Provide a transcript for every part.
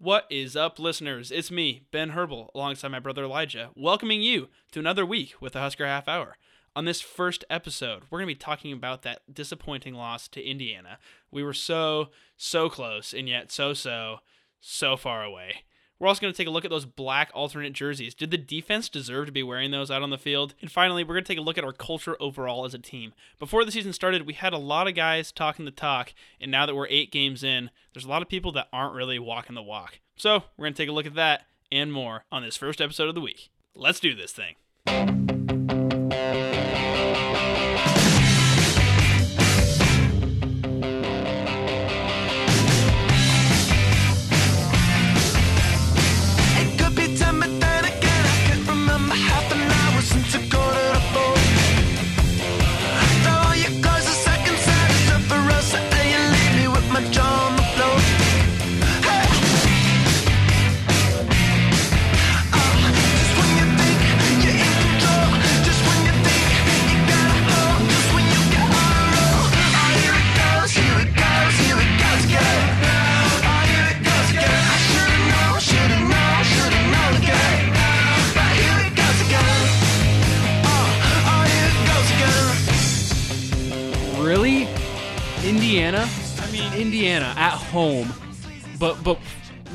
What is up, listeners? It's me, Ben Herbal, alongside my brother Elijah, welcoming you to another week with the Husker Half Hour. On this first episode, we're going to be talking about that disappointing loss to Indiana. We were so, so close, and yet so, so, so far away. We're also going to take a look at those black alternate jerseys. Did the defense deserve to be wearing those out on the field? And finally, we're going to take a look at our culture overall as a team. Before the season started, we had a lot of guys talking the talk, and now that we're eight games in, there's a lot of people that aren't really walking the walk. So, we're going to take a look at that and more on this first episode of the week. Let's do this thing.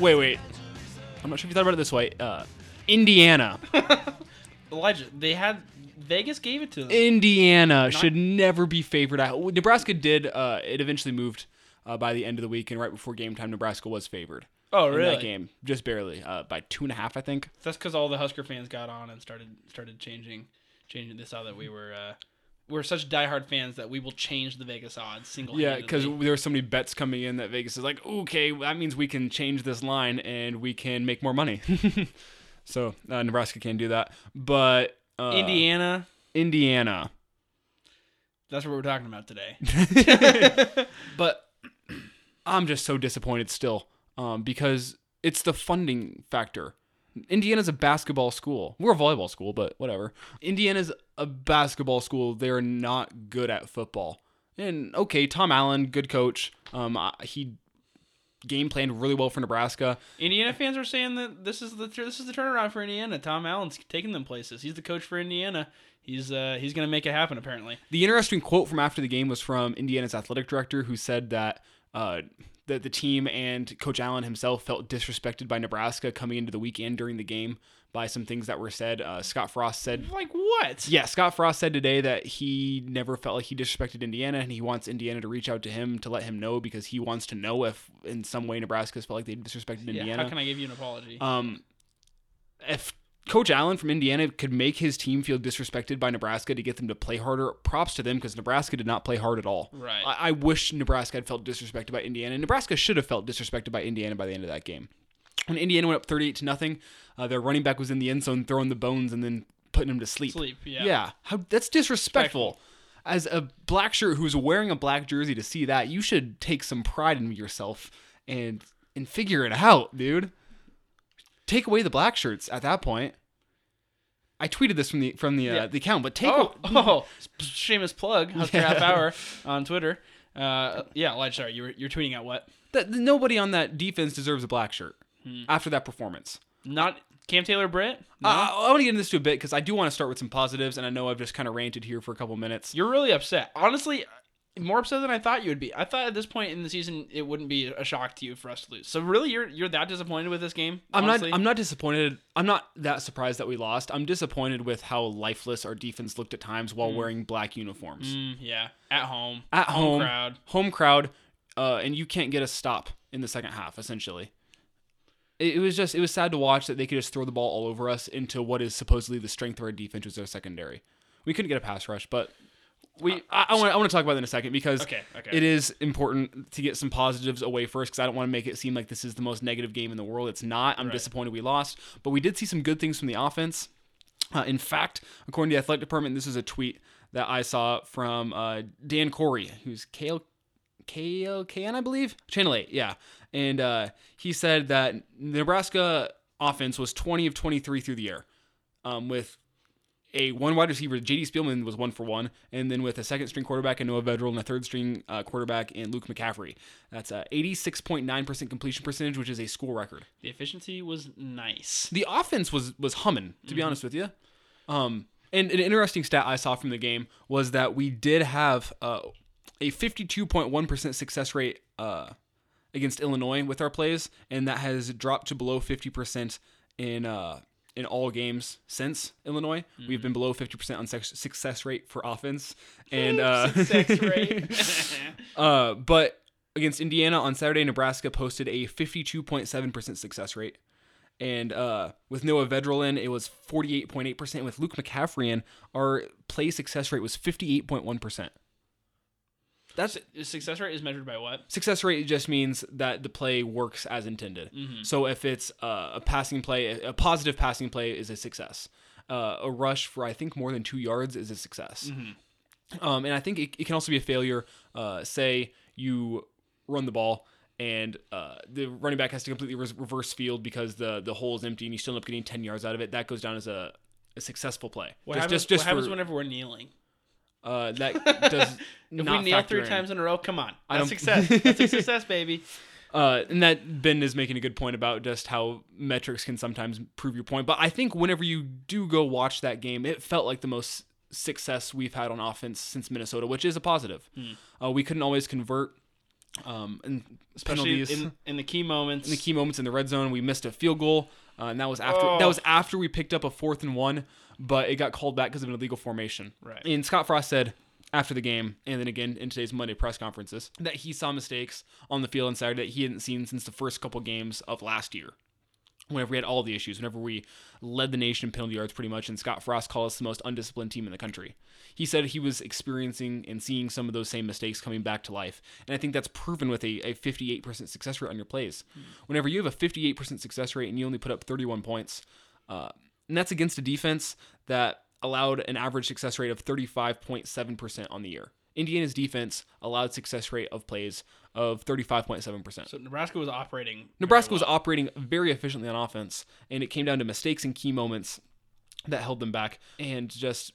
Wait, wait. I'm not sure if you thought about it this way. Uh, Indiana. Elijah, they had Vegas gave it to them. Indiana should never be favored Nebraska did uh, it eventually moved uh, by the end of the week and right before game time Nebraska was favored. oh, in really? that game. Just barely. Uh, by two and a half, I think. That's because all the Husker fans got on and started started changing changing this out that we were uh, we're such diehard fans that we will change the Vegas odds single Yeah, because there were so many bets coming in that Vegas is like, okay, that means we can change this line and we can make more money. so uh, Nebraska can't do that, but uh, Indiana. Indiana. That's what we're talking about today. But I'm just so disappointed still um, because it's the funding factor. Indiana's a basketball school. We're a volleyball school, but whatever. Indiana's a basketball school. They're not good at football. And okay, Tom Allen, good coach. Um, he game planned really well for Nebraska. Indiana fans are saying that this is the this is the turnaround for Indiana. Tom Allen's taking them places. He's the coach for Indiana. He's uh, he's gonna make it happen apparently. The interesting quote from after the game was from Indiana's athletic director, who said that uh, that the team and Coach Allen himself felt disrespected by Nebraska coming into the weekend during the game by some things that were said. Uh, Scott Frost said, Like what? "Yeah, Scott Frost said today that he never felt like he disrespected Indiana, and he wants Indiana to reach out to him to let him know because he wants to know if in some way Nebraska felt like they disrespected Yeah, Indiana." How can I give you an apology? Um, if Coach Allen from Indiana could make his team feel disrespected by Nebraska to get them to play harder, props to them because Nebraska did not play hard at all. Right. I, I wish Nebraska had felt disrespected by Indiana. Nebraska should have felt disrespected by Indiana by the end of that game. When Indiana went up 38 to nothing, uh, their running back was in the end zone throwing the bones and then putting him to sleep. Sleep, yeah. Yeah. How that's disrespectful. As a black shirt who's wearing a black jersey to see that, you should take some pride in yourself and and figure it out, dude. Take away the black shirts at that point. I tweeted this from the from the uh, Yeah. the account, but take oh, a- oh, shameless plug. Husker Yeah. Half Hour on Twitter. Uh, yeah, Elijah, sorry, you were you're tweeting at what? that nobody on that defense deserves a black shirt Hmm. after that performance. Not Cam Taylor Britt? No? Uh, I want to get into this to a bit because I do want to start with some positives, and I know I've just kind of ranted here for a couple minutes. You're really upset. Honestly, more upset than I thought you would be. I thought at this point in the season it wouldn't be a shock to you for us to lose. So really, you're you're that disappointed with this game? I'm not. I'm not disappointed. I'm not that surprised that we lost. I'm disappointed with how lifeless our defense looked at times while wearing black uniforms. Mm, yeah, at home, At home, crowd. home crowd, uh, and you can't get a stop in the second half. Essentially, it, it was just it was sad to watch that they could just throw the ball all over us into what is supposedly the strength of our defense, which is our secondary. We couldn't get a pass rush, but we I, I want I want to talk about that in a second because Okay, okay. it is important to get some positives away first because I don't want to make it seem like this is the most negative game in the world. It's not. I'm Right. disappointed we lost, but we did see some good things from the offense. Uh, in fact, according to the athletic department, this is a tweet that I saw from uh, Dan Corey, who's Kale KLKN, I believe, Channel 8, yeah. And uh, he said that Nebraska offense was 20 of 23 through the air, um, with a one wide receiver, J.D. Spielman was one for one, and then with a second string quarterback and Noah Vedral and a third string uh, quarterback in Luke McCaffrey. That's a 86.9% completion percentage, which is a school record. The efficiency was nice. The offense was was humming, to be honest with you. Um, and an interesting stat I saw from the game was that we did have uh, a 52.1% success rate uh, against Illinois with our plays, and that has dropped to below 50% in uh, in all games since Illinois. We've been below 50% on sex- success rate for offense, and uh, Sex rate. uh, but against Indiana on Saturday, Nebraska posted a 52.7% success rate. And uh, with Noah Vedral in, it was 48.8%. With Luke McCaffrey in, our play success rate was 58.1%. That's success rate is measured by what? success rate just means that the play works as intended. So if it's uh, a passing play, a positive passing play is a success. Uh, a rush for I think more than two yards is a success. Um, and I think it, it can also be a failure. Uh, say you run the ball and uh, the running back has to completely res- reverse field because the the hole is empty and you still end up getting ten yards out of it. That goes down as a, a successful play. What just happens, just, just what happens for, whenever we're kneeling? Uh, that does If we kneel three in. times in a row, come on. That's success. That's a success, baby. Uh, and that Ben is making a good point about just how metrics can sometimes prove your point. But I think whenever you do go watch that game, it felt like the most success we've had on offense since Minnesota, which is a positive. Uh, we couldn't always convert, um, and. Especially penalties in, in the key moments. in the key moments in the red zone. We missed a field goal, uh, and that was after Oh. that was after we picked up a fourth and one, but it got called back because of an illegal formation. Right. And Scott Frost said after the game, and then again in today's Monday press conferences, that he saw mistakes on the field on Saturday that he hadn't seen since the first couple games of last year. Whenever we had all the issues, whenever we led the nation in penalty yards pretty much, and Scott Frost called us the most undisciplined team in the country. He said he was experiencing and seeing some of those same mistakes coming back to life. And I think that's proven with a, a 58% success rate on your plays. Whenever you have a 58% success rate and you only put up 31 points, uh, and that's against a defense that allowed an average success rate of 35.7% on the year. Indiana's defense allowed success rate of plays of 35.7%. so Nebraska was operating. Nebraska very was operating very efficiently on offense, and it came down to mistakes in key moments that held them back, and just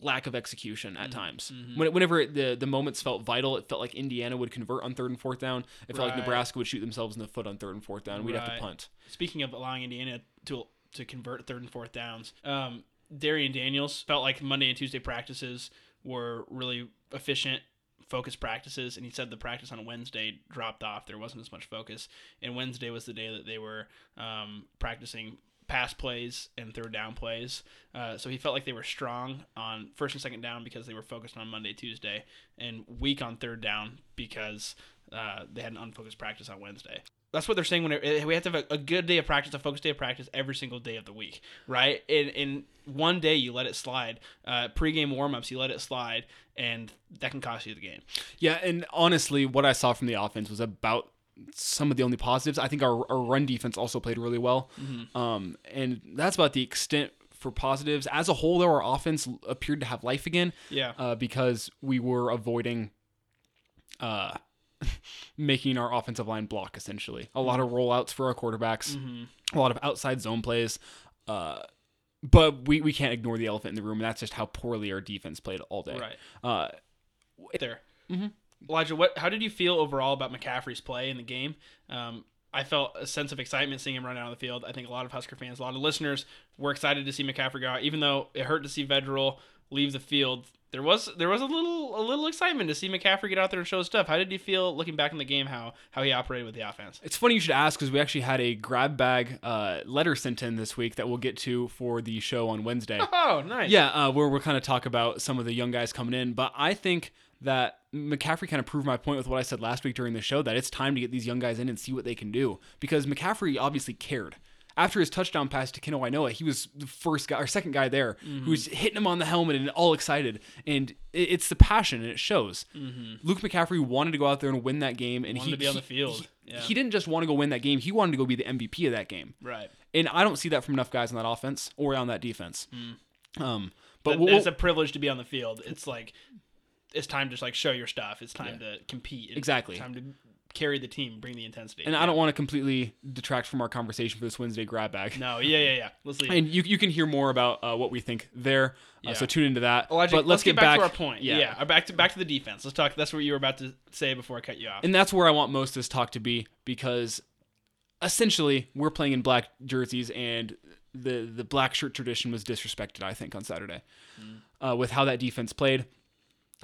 lack of execution Mm-hmm. at times. When, whenever it, the the moments felt vital, it felt like Indiana would convert on third and fourth down. It felt like Nebraska would shoot themselves in the foot on third and fourth down. We'd have to punt. Speaking of allowing Indiana to to convert third and fourth downs, um, Darrion Daniels felt like Monday and Tuesday practices were really efficient, focused practices, and he said the practice on Wednesday dropped off. There wasn't as much focus, and Wednesday was the day that they were um, practicing pass plays and third down plays. Uh, so he felt like they were strong on first and second down because they were focused on Monday, Tuesday, and weak on third down because uh, they had an unfocused practice on Wednesday. That's what they're saying when it, we have to have a, a good day of practice, a focused day of practice every single day of the week, right? In in one day you let it slide, uh, pregame warmups you let it slide, and that can cost you the game. Yeah, and honestly, what I saw from the offense was about some of the only positives. I think our, our run defense also played really well, um, and that's about the extent for positives. As a whole, though, our offense appeared to have life again. Yeah. uh, because we were avoiding uh, making our offensive line block essentially. A lot of rollouts for our quarterbacks, a lot of outside zone plays. Uh, but we, we can't ignore the elephant in the room, and that's just how poorly our defense played all day. Right. Uh, there. Elijah, what? How did you feel overall about McCaffrey's play in the game? Um, I felt a sense of excitement seeing him run out on the field. I think a lot of Husker fans, a lot of listeners, were excited to see McCaffrey go out, even though it hurt to see Vedral leave the field. There was there was a little a little excitement to see McCaffrey get out there and show his stuff. How did you feel looking back in the game? How how he operated with the offense? It's funny you should ask because we actually had a grab bag uh, letter sent in this week that we'll get to for the show on Wednesday. Oh, nice. Yeah, uh, where we'll kind of talk about some of the young guys coming in. But I think that McCaffrey kind of proved my point with what I said last week during the show that it's time to get these young guys in and see what they can do because McCaffrey obviously cared. After his touchdown pass to Kanawai Noa, he was the first guy or second guy there mm-hmm. who was hitting him on the helmet and all excited. And it- it's the passion and it shows. Mm-hmm. Luke McCaffrey wanted to go out there and win that game, and Wanted he to be on the field. He, Yeah. he didn't just want to go win that game; he wanted to go be the MVP of that game. Right. And I don't see that from enough guys on that offense or on that defense. Mm. Um, but But it's a privilege to be on the field. It's like it's time to just like show your stuff. It's time to compete. It's Exactly. Time to carry the team, bring the intensity. And I don't want to completely detract from our conversation for this Wednesday grab bag. No, yeah, yeah, yeah. Let's leave. And you, you can hear more about uh, what we think there. Uh, Yeah. so tune into that. But let's, get, back, to our point. Yeah. Yeah, back to back to the defense. Let's talk. That's what you were about to say before I cut you off. And that's where I want most of this talk to be because essentially we're playing in black jerseys and the the black shirt tradition was disrespected, I think, on Saturday uh, with how that defense played.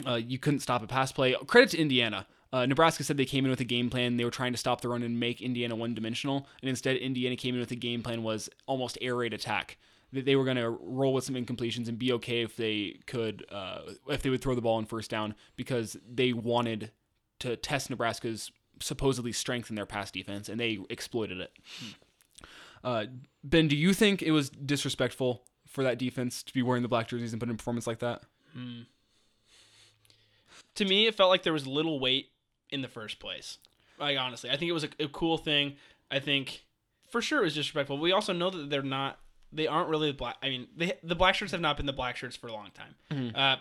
Uh, you couldn't stop a pass play. Credit to Indiana. Uh, Nebraska said they came in with a game plan. They were trying to stop the run and make Indiana one dimensional. And instead, Indiana came in with a game plan was almost air raid attack. That they were going to roll with some incompletions and be okay if they could, uh, if they would throw the ball in first down because they wanted to test Nebraska's supposedly strength in their pass defense, and they exploited it. Uh, ben, do you think it was disrespectful for that defense to be wearing the black jerseys and put in a performance like that? to me, it felt like there was little weight in the first place. Like honestly, I think it was a, a cool thing. I think for sure it was disrespectful. We also know that they're not. They aren't really the black. I mean, they, the black shirts have not been the black shirts for a long time. Uh,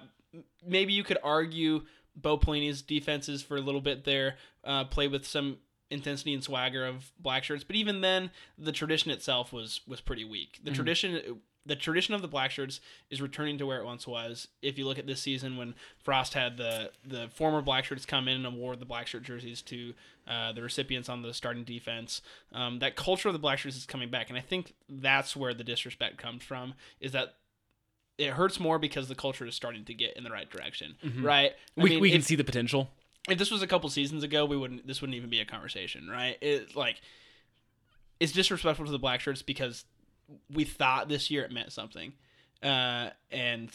maybe you could argue Bo Pelini's defenses for a little bit there uh, play with some intensity and swagger of black shirts, but even then, the tradition itself was was pretty weak. The tradition. The tradition of the black shirts is returning to where it once was. If you look at this season, when Frost had the the former black shirts come in and award the black shirt jerseys to uh, the recipients on the starting defense, um, that culture of the black shirts is coming back, and I think that's where the disrespect comes from. Is that it hurts more because the culture is starting to get in the right direction, right? I We, mean, we can see the potential. if this was a couple seasons ago, we wouldn't. This wouldn't even be a conversation, right? It like it's disrespectful to the black shirts because we thought this year it meant something, uh, and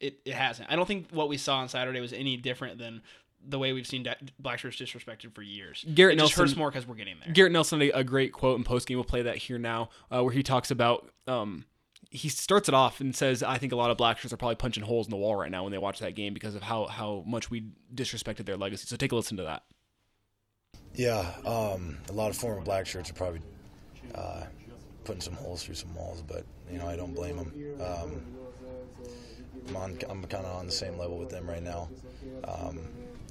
it it hasn't. I don't think what we saw on Saturday was any different than the way we've seen da- black shirts disrespected for years. Garrett it just Nelson- hurts more because we're getting there. Garrett Nelson a great quote in postgame. We'll play that here now, uh, where he talks about. Um, he starts it off and says, "I think a lot of black shirts are probably punching holes in the wall right now when they watch that game because of how how much we disrespected their legacy." So take a listen to that. Yeah, um, a lot of former black shirts are probably uh, putting some holes through some walls, but you know I don't blame them. Um, I'm on, I'm kind of on the same level with them right now. Um,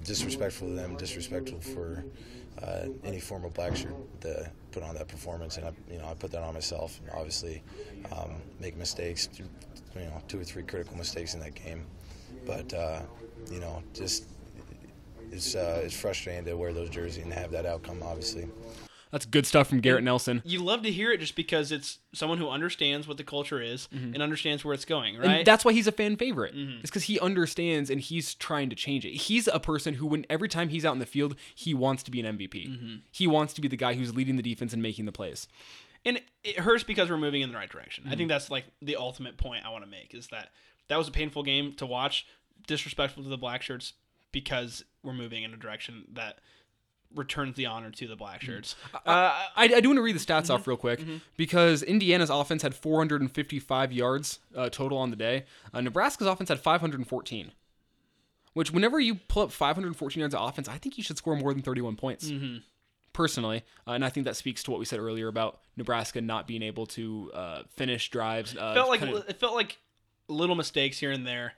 disrespectful to them, disrespectful for uh, any former black shirt to put on that performance, and I, you know I put that on myself. And obviously, um, make mistakes, you know, two or three critical mistakes in that game, but uh, you know just it's uh, it's frustrating to wear those jerseys and have that outcome. Obviously, That's good stuff from Garrett Nelson. You love to hear it just because it's someone who understands what the culture is mm-hmm. and understands where it's going, right? And that's why he's a fan favorite. Mm-hmm. It's because he understands and he's trying to change it. He's a person who, when every time he's out in the field, he wants to be an MVP. Mm-hmm. He wants to be the guy who's leading the defense and making the plays. and it hurts because we're moving in the right direction. I think that's like the ultimate point I want to make is that that was a painful game to watch, disrespectful to the black shirts because we're moving in a direction that returns the honor to the black shirts. Uh, I, I do want to read the stats off real quick because Indiana's offense had 455 yards uh, total on the day. Uh, Nebraska's offense had 514. Which, whenever you pull up 514 yards of offense, I think you should score more than 31 points. Personally, uh, and I think that speaks to what we said earlier about Nebraska not being able to uh, finish drives. Uh, felt like kinda- it felt like little mistakes here and there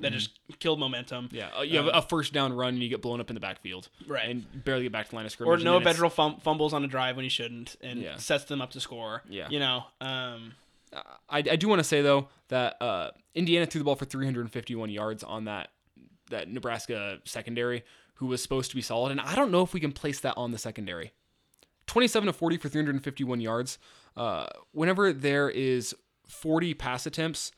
that just killed momentum. yeah, uh, you have a first down run and you get blown up in the backfield, Right. And barely get back to the line of scrimmage. Or no then fum- fumbles on a drive when he shouldn't, and Yeah. sets them up to score. Yeah. you know. Um, I, I do want to say though that uh, Indiana threw the ball for 351 yards on that that Nebraska secondary, who was supposed to be solid, and I don't know if we can place that on the secondary. 27 to 40 for 351 yards. Uh, whenever there is 40 pass attempts,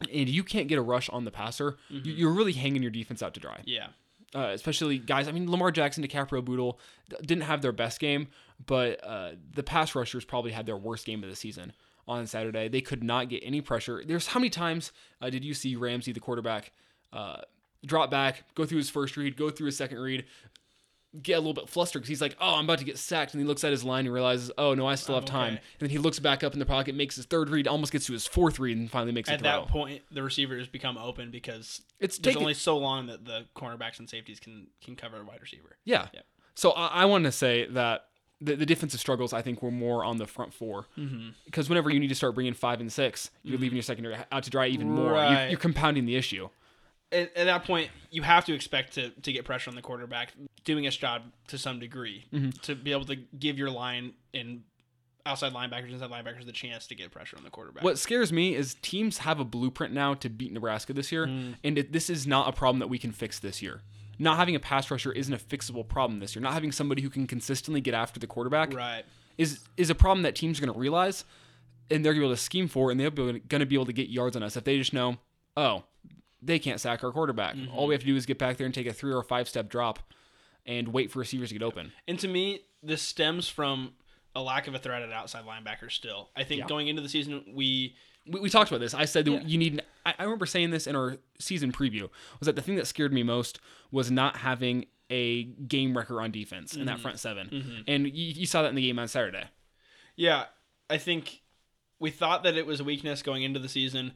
and you can't get a rush on the passer, you, you're really hanging your defense out to dry yeah, uh, especially guys. I mean, Lamar Jackson, DiCaprio, Bootle didn't have their best game, but uh, the pass rushers probably had their worst game of the season on Saturday. They could not get any pressure. There's how many times uh, did you see Ramsey, the quarterback, uh, drop back, go through his first read, go through his second read, get a little bit flustered because he's like, "Oh, I'm about to get sacked," and he looks at his line and realizes, "Oh no, I still have time." okay. And then he looks back up in the pocket, makes his third read, almost gets to his fourth read, and finally makes at that point, the receivers become open because It's there's taken- only so long that the cornerbacks and safeties can can cover a wide receiver. Yeah. Yeah. So I, I want to say that the, the defensive struggles I think were more on the front four Mm-hmm. because whenever you need to start bringing five and six, you're leaving your secondary out to dry even more. You, Mm-hmm. You're compounding the issue. At, at that point, you have to expect to, to get pressure on the quarterback. Doing its job to some degree Mm-hmm. to be able to give your line and outside linebackers, and inside linebackers the chance to get pressure on the quarterback. What scares me is teams have a blueprint now to beat Nebraska this year, Mm. and it, this is not a problem that we can fix this year. Not having a pass rusher isn't a fixable problem this year. Not having somebody who can consistently get after the quarterback Right. is is a problem that teams are going to realize, and they're going to be able to scheme for, and they're going to be able to get yards on us if they just know, oh, they can't sack our quarterback. Mm-hmm. All we have to do is get back there and take a three or five step drop, and wait for receivers to get open. And to me, this stems from a lack of a threat at outside linebacker still. I think Yeah. going into the season, we we, we talked about this. I said that Yeah. you need. I, I remember saying this in our season preview. Was that the thing that scared me most was not having a game wrecker on defense in that mm-hmm. front 7 mm-hmm. and you, you saw that in the game on Saturday. Yeah, I think we thought that it was a weakness going into the season.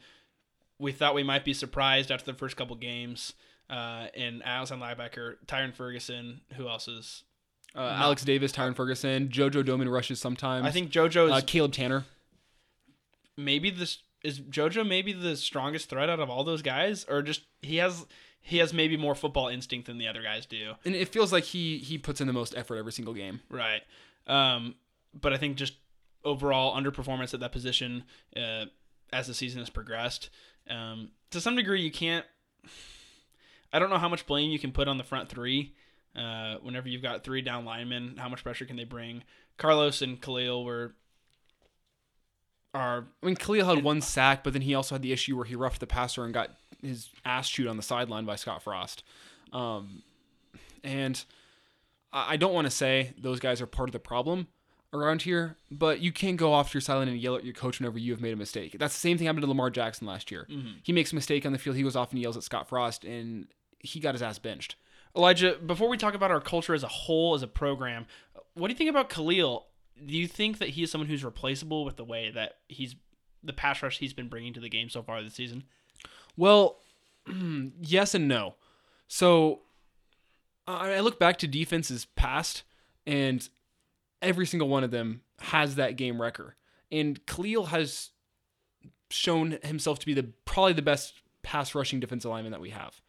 We thought we might be surprised after the first couple games. Uh, and outside linebacker, Tyrin Ferguson, who else is? Uh, Alex Davis, Tyrin Ferguson, JoJo Domann rushes sometimes. I think JoJo is uh, Caleb Tannor. maybe this is JoJo maybe the strongest threat out of all those guys, or just he has he has maybe more football instinct than the other guys do. And it feels like he he puts in the most effort every single game. Right. Um, but I think just overall underperformance at that position uh, as the season has progressed. Um, to some degree, you can't. I don't know how much blame you can put on the front three. Uh, whenever you've got three down linemen, how much pressure can they bring? Carlos and Khalil were are I mean, Khalil had one sack, but then he also had the issue where he roughed the passer and got his ass chewed on the sideline by Scott Frost. Um, and I don't want to say those guys are part of the problem around here, but you can't go off to your sideline and yell at your coach whenever you have made a mistake. That's the same thing happened to Lamar Jackson last year. He makes a mistake on the field, he goes off and yells at Scott Frost, and he got his ass benched. Elijah, before we talk about our culture as a whole, as a program, what do you think about Khalil? Do you think that he is someone who's replaceable with the way that he's the pass rush he's been bringing to the game so far this season? Well, yes and no. So I look back to defenses past, and every single one of them has that game wrecker. And Khalil has shown himself to be the probably the best pass rushing defensive lineman that we have.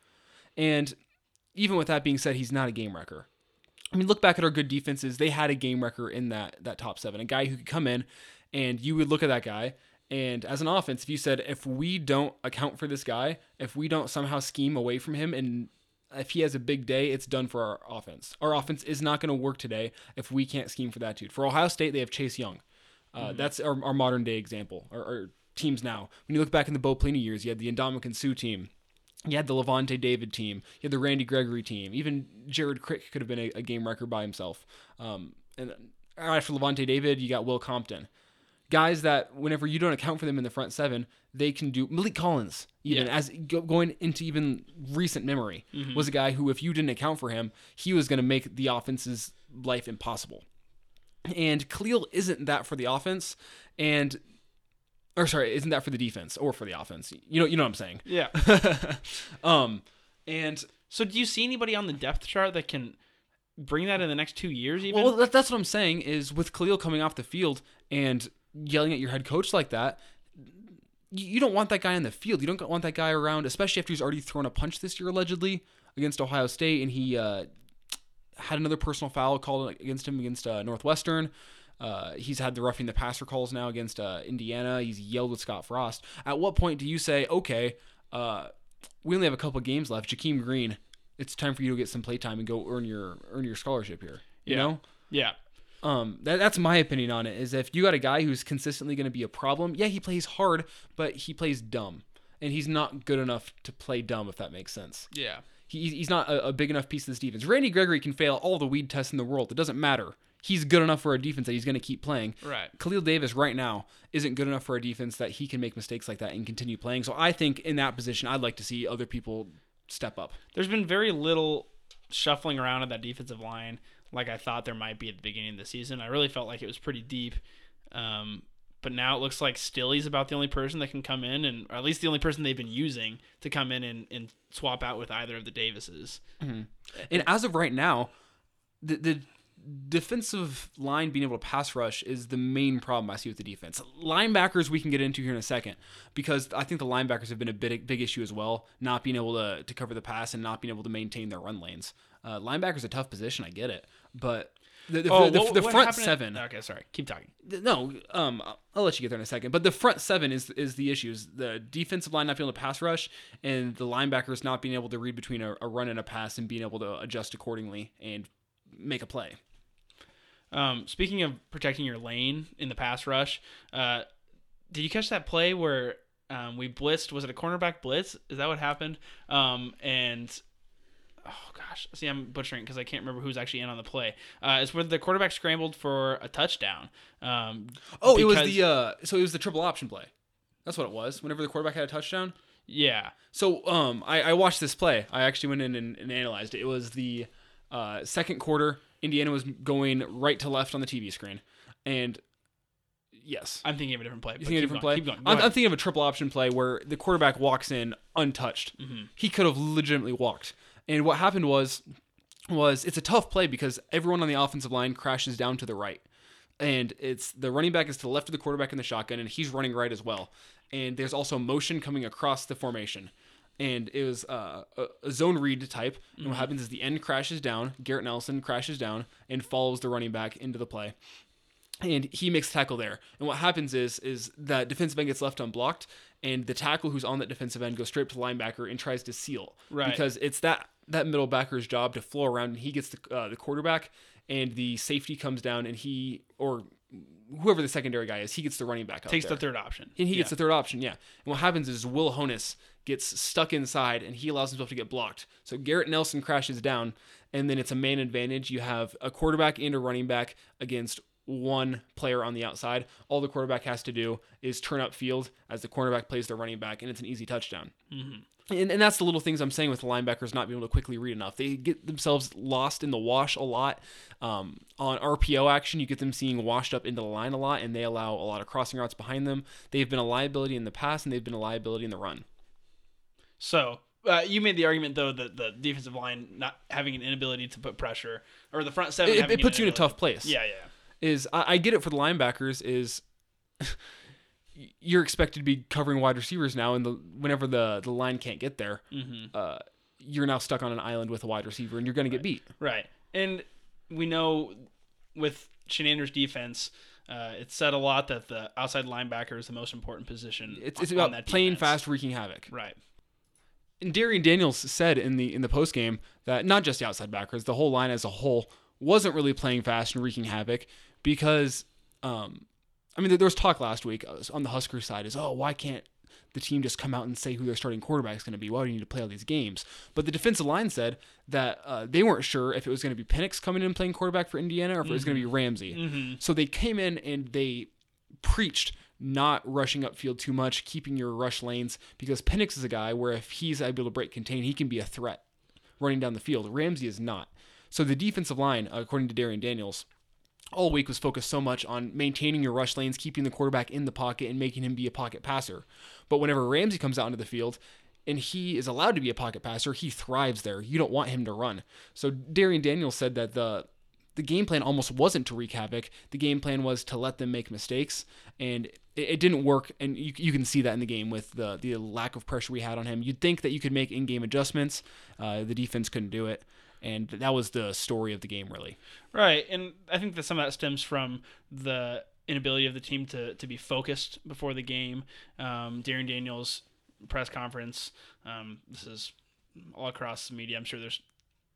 And even with that being said, he's not a game wrecker. I mean, look back at our good defenses. They had a game wrecker in that that top seven, a guy who could come in, and you would look at that guy, and as an offense, if you said if we don't account for this guy, if we don't somehow scheme away from him, and if he has a big day, it's done for our offense. Our offense is not going to work today if we can't scheme for that dude. For Ohio State, they have Chase Young. Uh, That's our, our modern day example. Our, our teams now. When you look back in the Bo Pelini years, you had the Ndamukong Suh team. You had the Lavonte David team. You had the Randy Gregory team. Even Jared Crick could have been a, a game wrecker by himself. Um, and after Lavonte David, you got Will Compton. Guys that whenever you don't account for them in the front seven, they can do. Maliek Collins, even Yeah. as go, going into even recent memory, was a guy who, if you didn't account for him, he was going to make the offense's life impossible. And Khalil isn't that for the offense, and or sorry, isn't that for the defense or for the offense? You know, you know what I'm saying. Yeah. Um, and so do you see anybody on the depth chart that can bring that in the next two years even? well, that, that's what I'm saying is with Khalil coming off the field and yelling at your head coach like that, you, you don't want that guy on the field. You don't want that guy around, especially after he's already thrown a punch this year allegedly against Ohio State, and he uh, had another personal foul called against him against uh, Northwestern. Uh, he's had the roughing the passer calls now against uh, Indiana. He's yelled with Scott Frost. At what point do you say, okay, uh, we only have a couple games left. Jahkeem Green, it's time for you to get some playtime and go earn your earn your scholarship here. You Yeah. know, yeah. um, that, that's my opinion on it. Is if you got a guy who's consistently going to be a problem, yeah, he plays hard, but he plays dumb, and he's not good enough to play dumb. If that makes sense. Yeah. He, he's not a, a big enough piece of this defense. Randy Gregory can fail all the weed tests in the world. It doesn't matter. He's good enough for a defense that he's going to keep playing. Right. Khalil Davis right now isn't good enough for a defense that he can make mistakes like that and continue playing. So I think in that position, I'd like to see other people step up. There's been very little shuffling around of that defensive line like I thought there might be at the beginning of the season. I really felt like it was pretty deep. Um, but now it looks like Stille's about the only person that can come in, and or at least the only person they've been using to come in and, and swap out with either of the Davises. And as of right now, the the defensive line being able to pass rush is the main problem I see with the defense. Linebackers we can get into here in a second because I think the linebackers have been a big big issue as well, not being able to to cover the pass and not being able to maintain their run lanes. Uh, linebackers a tough position, I get it, but the, the, Oh, the, what- the front seven. Okay, sorry. Keep talking. No, um, I'll- I'll let you get there in a second. But the front seven is is the issues. The defensive line not being able to pass rush, and the linebackers not being able to read between a, a run and a pass and being able to adjust accordingly and make a play. Um, speaking of protecting your lane in the pass rush, uh, did you catch that play where um, we blitzed? Was it a cornerback blitz? Is that what happened? Um, and oh gosh, see, I'm butchering because I can't remember who's actually in on the play. Uh, it's where the quarterback scrambled for a touchdown. Um, Oh, it was the uh, so it was the triple option play. That's what it was. Whenever the quarterback had a touchdown. yeah. So um, I, I watched this play. I actually went in and, and analyzed it. It was the uh, second quarter. Indiana was going right to left on the TV screen, and yes, I'm thinking of a different play. You but think a different going, play? Keep going. Go I'm, I'm thinking of a triple option play where the quarterback walks in untouched. Mm-hmm. He could have legitimately walked. And what happened was, was it's a tough play because everyone on the offensive line crashes down to the right, and it's the running back is to the left of the quarterback in the shotgun, and he's running right as well. And there's also motion coming across the formation. And it was uh, a, zone read type. And what happens is the end crashes down. Garrett Nelson crashes down and follows the running back into the play and he makes a tackle there. And what happens is is that defensive end gets left unblocked, and the tackle who's on that defensive end goes straight up to the linebacker and tries to seal. Right. Because it's that that middle backer's job to flow around, and he gets the uh, the quarterback, and the safety comes down, and he or whoever the secondary guy is, he gets the running back Takes there. the third option. And he gets the third option, yeah. And what happens is Will Honas gets stuck inside and he allows himself to get blocked. So Garrett Nelson crashes down, and then it's a man advantage. You have a quarterback and a running back against one player on the outside. All the quarterback has to do is turn up field as the cornerback plays the running back, and it's an easy touchdown. And, and that's the little things I'm saying with the linebackers not being able to quickly read enough. They get themselves lost in the wash a lot. Um, on RPO action, you get them seeing washed up into the line a lot, and they allow a lot of crossing routes behind them. They've been a liability in the past, and they've been a liability in the run. So uh, you made the argument though that the defensive line not having an inability to put pressure, or the front seven. It, having it puts you in a tough place. Yeah, yeah. Is I, I get it for the linebackers is. You're expected to be covering wide receivers now, and the whenever the, the line can't get there, Mm-hmm. uh, you're now stuck on an island with a wide receiver, and you're going to get beat. Right. And we know with Chinander's defense, uh, it's said a lot that the outside linebacker is the most important position. It's, it's about that playing fast, wreaking havoc. Right. And Darrion Daniels said in the in the post game that not just the outside backers, the whole line as a whole wasn't really playing fast and wreaking havoc because, um, I mean, there, was talk last week uh, on the Husker side is oh why can't the team just come out and say who their starting quarterback is going to be? Why do you need to play all these games? But the defensive line said that uh, they weren't sure if it was going to be Penix coming in and playing quarterback for Indiana or if it was going to be Ramsey. So they came in and they preached not rushing upfield too much, keeping your rush lanes because Penix is a guy where if he's able to break contain, he can be a threat running down the field. Ramsey is not. So the defensive line, according to Darrion Daniels, all week was focused so much on maintaining your rush lanes, keeping the quarterback in the pocket, and making him be a pocket passer. But whenever Ramsey comes out into the field and he is allowed to be a pocket passer, he thrives there. You don't want him to run. So Darrion Daniels said that the the game plan almost wasn't to wreak havoc. The game plan was to let them make mistakes, and it, it didn't work. And you, you can see that in the game with the the lack of pressure we had on him. You'd think that you could make in-game adjustments. Uh, the defense couldn't do it, and that was the story of the game, really. Right. And I think that some of that stems from the inability of the team to, to be focused before the game. Um, Darrion Daniels press conference. Um, this is all across the media. I'm sure there's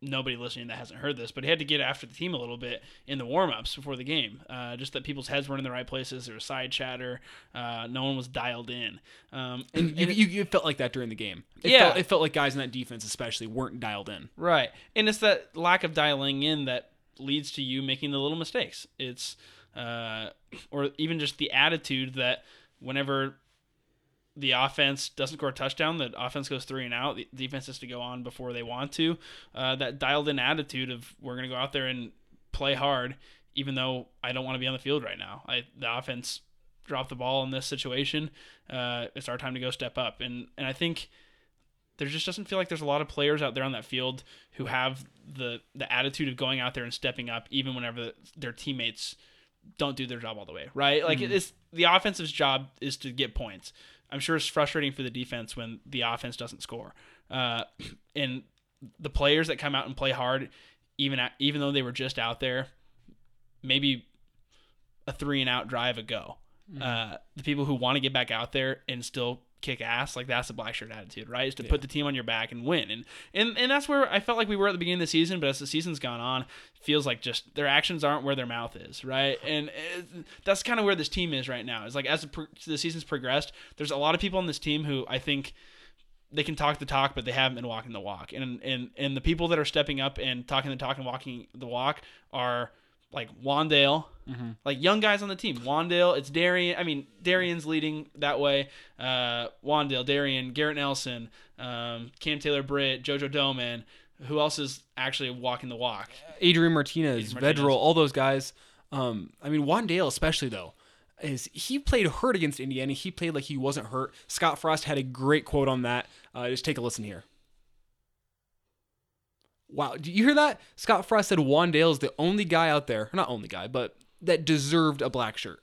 nobody listening that hasn't heard this, but he had to get after the team a little bit in the warm-ups before the game. Uh, just that people's heads weren't in the right places. There was side chatter. Uh, no one was dialed in. Um, And you, you, you felt like that during the game. It Yeah. felt, it felt like guys in that defense, especially, weren't dialed in. Right. And it's that lack of dialing in that leads to you making the little mistakes. It's uh or even just the attitude that whenever the offense doesn't score a touchdown, the offense goes three and out, the defense has to go on before they want to. Uh, that dialed in attitude of we're going to go out there and play hard, even though I don't want to be on the field right now. I, the offense dropped the ball in this situation. Uh, it's our time to go step up. And, and I think there just doesn't feel like there's a lot of players out there on that field who have the the attitude of going out there and stepping up even whenever their teammates don't do their job all the way, right? Like it's the offensive's job is to get points. I'm sure it's frustrating for the defense when the offense doesn't score. Uh, and the players that come out and play hard, even at, even though they were just out there, maybe a three and out drive ago. Uh, the people who want to get back out there and still kick ass, like that's the black shirt attitude, right? Is to put the team on your back and win. And and and that's where I felt like we were at the beginning of the season, but as the season's gone on, feels like just their actions aren't where their mouth is, right? And it, that's kind of where this team is right now. Is like as the, pro- the season's progressed, there's a lot of people on this team who I think they can talk the talk, but they haven't been walking the walk. And and and the people that are stepping up and talking the talk and walking the walk are like Wan'Dale, like young guys on the team. Wan'Dale, it's Darrion. I mean, Darrion's leading that way. Uh, Wan'Dale, Darrion, Garrett Nelson, um, Cam Taylor, Britt, JoJo Domann. Who else is actually walking the walk? Adrian Martinez, Adrian Martinez. Vedral, all those guys. Um, I mean, Wan'Dale especially though, is he played hurt against Indiana. He played like he wasn't hurt. Scott Frost had a great quote on that. Uh, just take a listen here. Wow, do you hear that? Scott Frost said Wan'Dale is the only guy out there, not only guy, but that deserved a black shirt.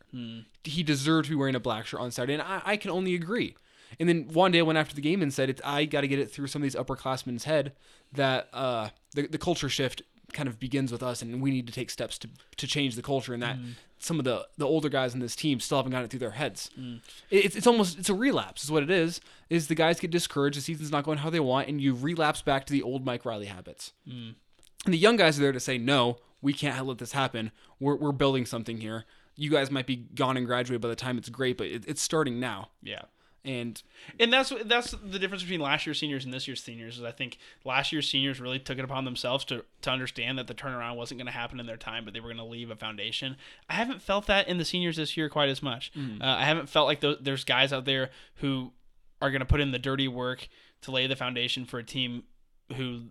He deserved to be wearing a black shirt on Saturday, and I, I can only agree. And then Wan'Dale went after the game and said, "It's I got to get it through some of these upperclassmen's head that uh, the the culture shift kind of begins with us, and we need to take steps to to change the culture, and that mm. some of the the older guys in this team still haven't gotten it through their heads. Mm. It- It's it's almost it's a relapse, is what it is. Is the guys get discouraged, the season's not going how they want, and you relapse back to the old Mike Riley habits. Mm. And the young guys are there to say, no, we can't let this happen. We're, we're building something here. You guys might be gone and graduated by the time it's great, but it, it's starting now. Yeah. And And that's that's the difference between last year's seniors and this year's seniors. Is I think last year's seniors really took it upon themselves to to understand that the turnaround wasn't going to happen in their time, but they were going to leave a foundation. I haven't felt that in the seniors this year quite as much. Uh, I haven't felt like tho- there's guys out there who are going to put in the dirty work to lay the foundation for a team who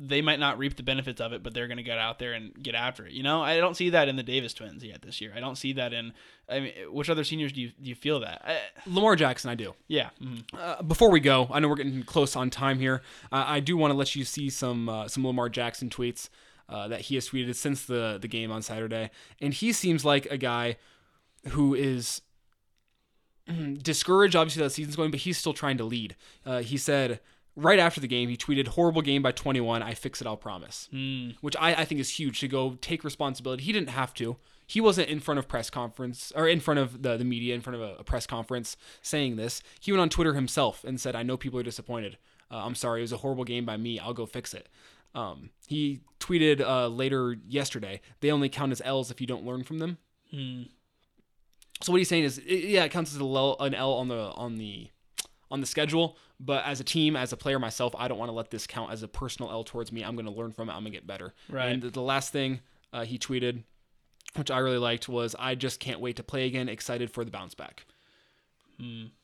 they might not reap the benefits of it, but they're going to get out there and get after it. You know, I don't see that in the Davis twins yet this year. I don't see that in. I mean, which other seniors do you do you feel that? I, Lamar Jackson, I do. yeah. mhm. Uh, before we go, I know we're getting close on time here. Uh, I do want to let you see some uh, some Lamar Jackson tweets uh, that he has tweeted since the the game on Saturday, and he seems like a guy who is discouraged. Obviously, that season's going, but he's still trying to lead. Uh, he said right after the game, he tweeted, "Horrible game by 21. I fix it. I'll promise." Which I, I think is huge to go take responsibility. He didn't have to. He wasn't in front of press conference or in front of the, the media, in front of a, a press conference saying this. He went on Twitter himself and said, "I know people are disappointed. Uh, I'm sorry. It was a horrible game by me. I'll go fix it." Um, he tweeted uh, later yesterday, "They only count as L's if you don't learn from them." So what he's saying is, it- yeah, it counts as a L, an L on the on the on the schedule, but as a team, as a player myself, I don't want to let this count as a personal L towards me. I'm going to learn from it. I'm going to get better. Right. And the, the last thing uh, he tweeted, which I really liked, was, "I just can't wait to play again. Excited for the bounce back."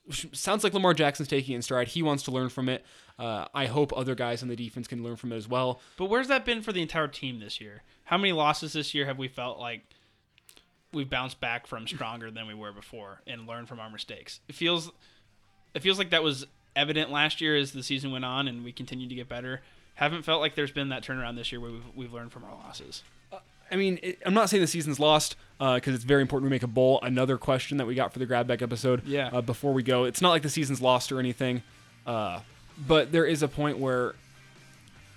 Which sounds like Lamar Jackson's taking it in stride. He wants to learn from it. Uh, I hope other guys on the defense can learn from it as well. But where's that been for the entire team this year? How many losses this year have we felt like we've bounced back from stronger than we were before and learned from our mistakes? It feels it feels like that was evident last year as the season went on and we continued to get better. Haven't felt like there's been that turnaround this year where we've, we've learned from our losses. I mean, it, I'm not saying the season's lost because it's very important we make a bowl. Another question that we got for the grab back episode. Yeah. Uh, before we go, it's not like the season's lost or anything, uh, but there is a point where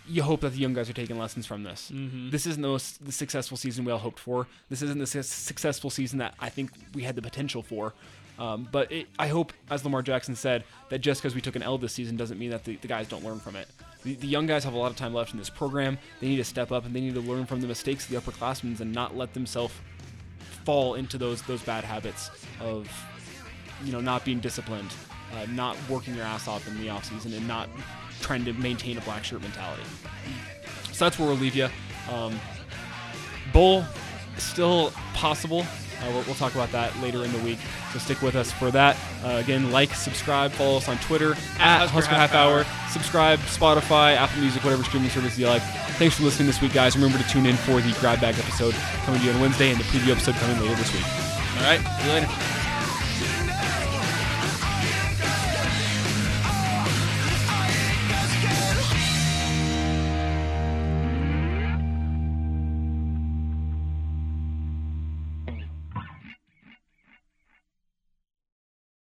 you hope that the young guys are taking lessons from this. Mm-hmm. This isn't the, most, the successful season we all hoped for. This isn't the su- successful season that I think we had the potential for. Um, but it, I hope, as Lamar Jackson said, that just because we took an L this season doesn't mean that the, the guys don't learn from it. The, the young guys have a lot of time left in this program. They need to step up and they need to learn from the mistakes of the upperclassmen and not let themselves fall into those those bad habits of you know not being disciplined, uh, not working your ass off in the off season, and not trying to maintain a black shirt mentality. So that's where we'll leave you. Um, bowl still possible. Uh, we'll, we'll talk about that later in the week. So stick with us for that. Uh, again, like, subscribe, follow us on Twitter at Husker Husker Half Half Hour. Subscribe, Spotify, Apple Music, whatever streaming service you like. Thanks for listening this week, guys. Remember to tune in for the grab bag episode coming to you on Wednesday and the preview episode coming later this week. All right. See you later.